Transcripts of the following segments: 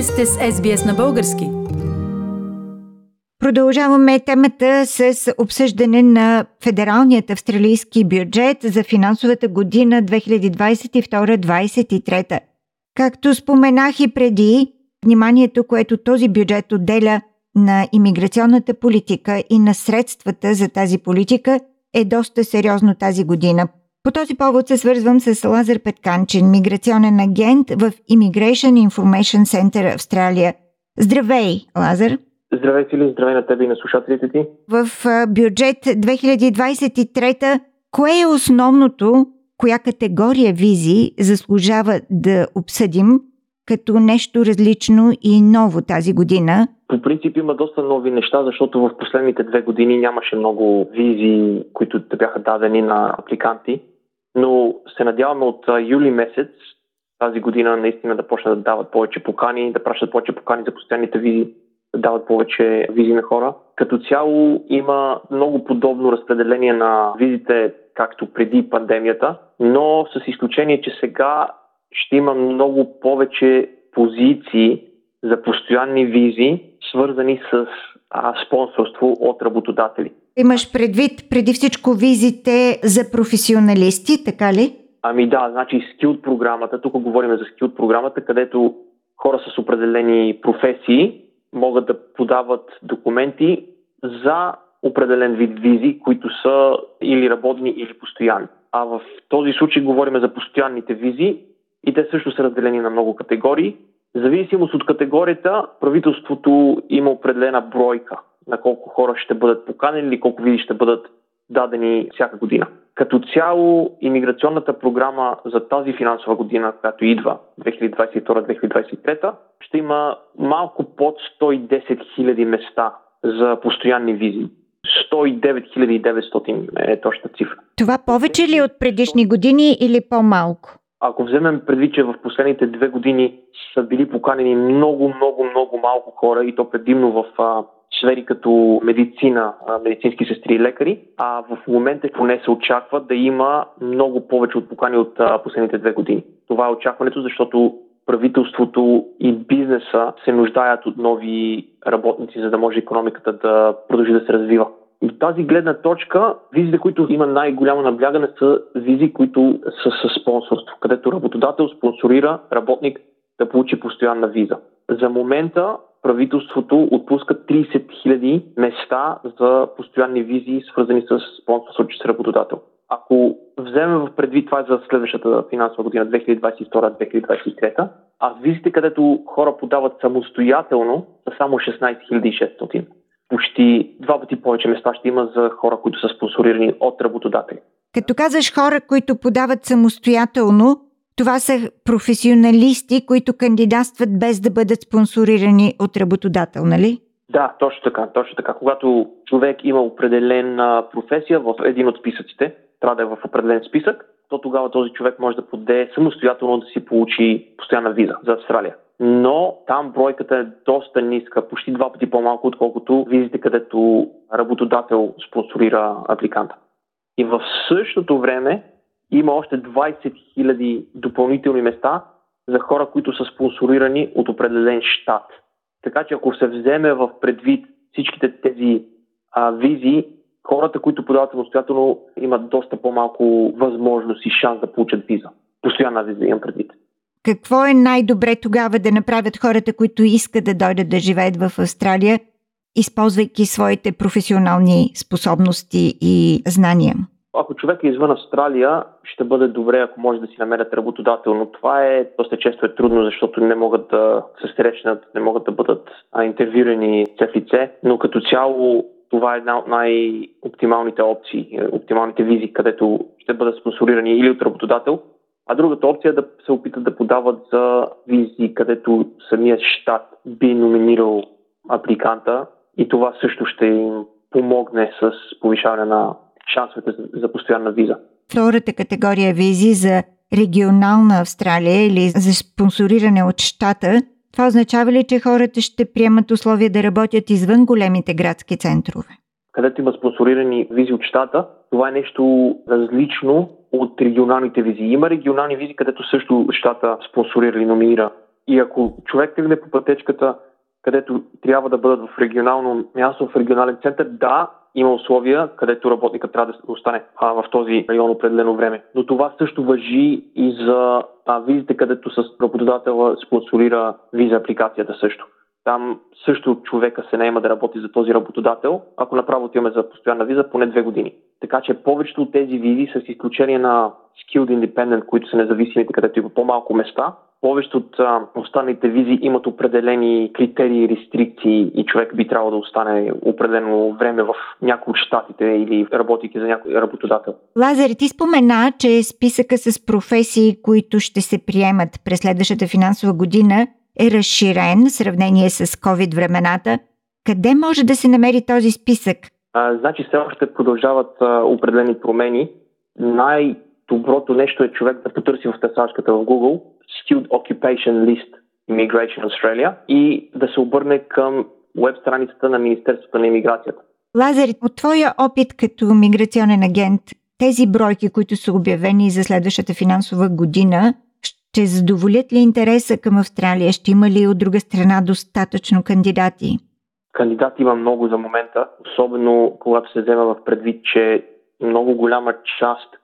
Вие сте с SBS на български. Продължаваме темата с обсъждане на федералният австралийски бюджет за финансовата година 2022-2023. Както споменах и преди, вниманието, което този бюджет отделя на имиграционната политика и на средствата за тази политика е доста сериозно тази година. По този повод се свързвам с Лазар Петканчин, миграционен агент в Immigration Information Center Австралия. Здравей, Лазар! Здравей, Фили, здравей на тебе и на слушателите ти. В бюджет 2023 кое е основното, коя категория визи заслужава да обсъдим като нещо различно и ново тази година? По принцип има доста нови неща, защото в последните две години нямаше много визи, които бяха дадени на апликанти. Но се надяваме от юли месец тази година наистина да почнат да дават повече покани, да пращат повече покани за постоянните визи, да дават повече визи на хора. Като цяло има много подобно разпределение на визите, както преди пандемията, но с изключение, че сега ще има много повече позиции за постоянни визи, свързани с а, спонсорство от работодатели. Имаш предвид преди всичко визите за професионалисти, така ли? Ами да, значи скилд програмата, тук говорим за скилд програмата, където хора с определени професии могат да подават документи за определен вид визи, които са или работни, или постоянни. А в този случай говорим за постоянните визи и те също са разделени на много категории. В зависимост от категорията, правителството има определена бройка на колко хора ще бъдат поканени или колко визи ще бъдат дадени всяка година. Като цяло, иммиграционната програма за тази финансова година, която идва, 2022-2023, ще има малко под 110 000 места за постоянни визи. 109 900 е точната цифра. Това повече ли от предишни години или по-малко? Ако вземем предвид, че в последните две години са били поканени много, много, много малко хора и то предимно в сфери като медицина, медицински сестри и лекари, а в момента поне се очаква да има много повече от покани от последните две години. Това е очакването, защото правителството и бизнеса се нуждаят от нови работници, за да може економиката да продължи да се развива. От тази гледна точка, визите, които има най-голямо наблягане, са визи, които са с спонсорство, където работодател спонсорира работник да получи постоянна виза. За момента правителството отпуска 30 000 места за постоянни визи, свързани с спонсорство с работодател. Ако вземем в предвид това за следващата финансова година 2022-2023, а визите, където хора подават самостоятелно, са само 16 600 почти два пъти повече места ще има за хора, които са спонсорирани от работодатели. Като казваш хора, които подават самостоятелно, това са професионалисти, които кандидатстват без да бъдат спонсорирани от работодател, нали? Да, точно така. Точно така. Когато човек има определена професия в един от списъците, трябва да е в определен списък, то тогава този човек може да поде самостоятелно да си получи постоянна виза за Австралия но там бройката е доста ниска, почти два пъти по-малко, отколкото визите, където работодател спонсорира апликанта. И в същото време има още 20 000 допълнителни места за хора, които са спонсорирани от определен щат. Така че ако се вземе в предвид всичките тези а, визи, хората, които подават самостоятелно, имат доста по-малко възможност и шанс да получат виза. Постоянна виза имам предвид. Какво е най-добре тогава да направят хората, които искат да дойдат да живеят в Австралия, използвайки своите професионални способности и знания? Ако човек е извън Австралия, ще бъде добре, ако може да си намерят работодател, но това е доста често е трудно, защото не могат да се срещнат, не могат да бъдат интервюирани в лице, но като цяло това е една от най-оптималните опции, е, оптималните визи, където ще бъдат спонсорирани или от работодател, а другата опция е да се опитат да подават за визи, където самият щат би номинирал апликанта. И това също ще им помогне с повишаване на шансовете за постоянна виза. Втората категория визи за регионална Австралия или за спонсориране от щата, това означава ли, че хората ще приемат условия да работят извън големите градски центрове? Където има спонсорирани визи от щата, това е нещо различно от регионалните визи. Има регионални визи, където също щата спонсорира или номинира И ако човек тръгне по пътечката, където трябва да бъдат в регионално място, в регионален център, да, има условия, където работника трябва да остане а, в този район определено време. Но това също въжи и за а, визите, където с работодателя спонсорира виза апликацията също. Там също човека се наема да работи за този работодател, ако направо отиваме за постоянна виза, поне две години. Така че повечето от тези визи, с изключение на Skilled Independent, които са независимите, където има по-малко места, повечето от а, останалите визи имат определени критерии, рестрикции и човек би трябвало да остане определено време в някои от щатите или работейки за някой работодател. Лазар, ти спомена, че списъка с професии, които ще се приемат през следващата финансова година, е разширен в сравнение с COVID времената. Къде може да се намери този списък? А, значи все още продължават а, определени промени. Най-доброто нещо е човек да потърси в търсачката в Google Skilled Occupation List Immigration Australia и да се обърне към веб страницата на Министерството на иммиграцията. Лазар, от твоя опит като миграционен агент, тези бройки, които са обявени за следващата финансова година, ще задоволят ли интереса към Австралия? Ще има ли от друга страна достатъчно кандидати? Кандидати има много за момента, особено когато се взема в предвид, че много голяма част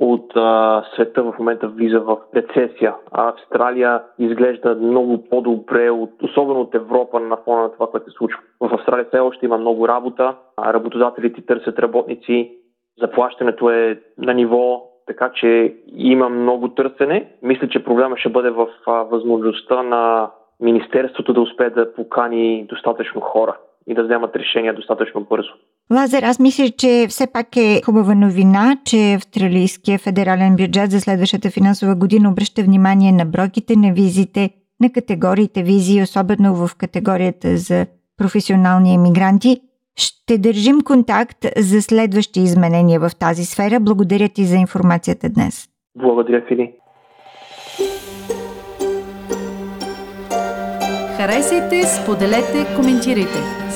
от а, света в момента влиза в рецесия. А Австралия изглежда много по-добре, от, особено от Европа на фона на това, което се случва. В Австралия все още има много работа, а работодателите търсят работници, заплащането е на ниво, така че има много търсене. Мисля, че проблема ще бъде в а, възможността на Министерството да успее да покани достатъчно хора и да вземат решения достатъчно бързо. Лазер, аз мисля, че все пак е хубава новина, че Австралийския федерален бюджет за следващата финансова година обръща внимание на бройките на визите, на категориите визи, особено в категорията за професионални емигранти. Ще държим контакт за следващи изменения в тази сфера. Благодаря ти за информацията днес. Благодаря, Фили. Харесайте, споделете, коментирайте.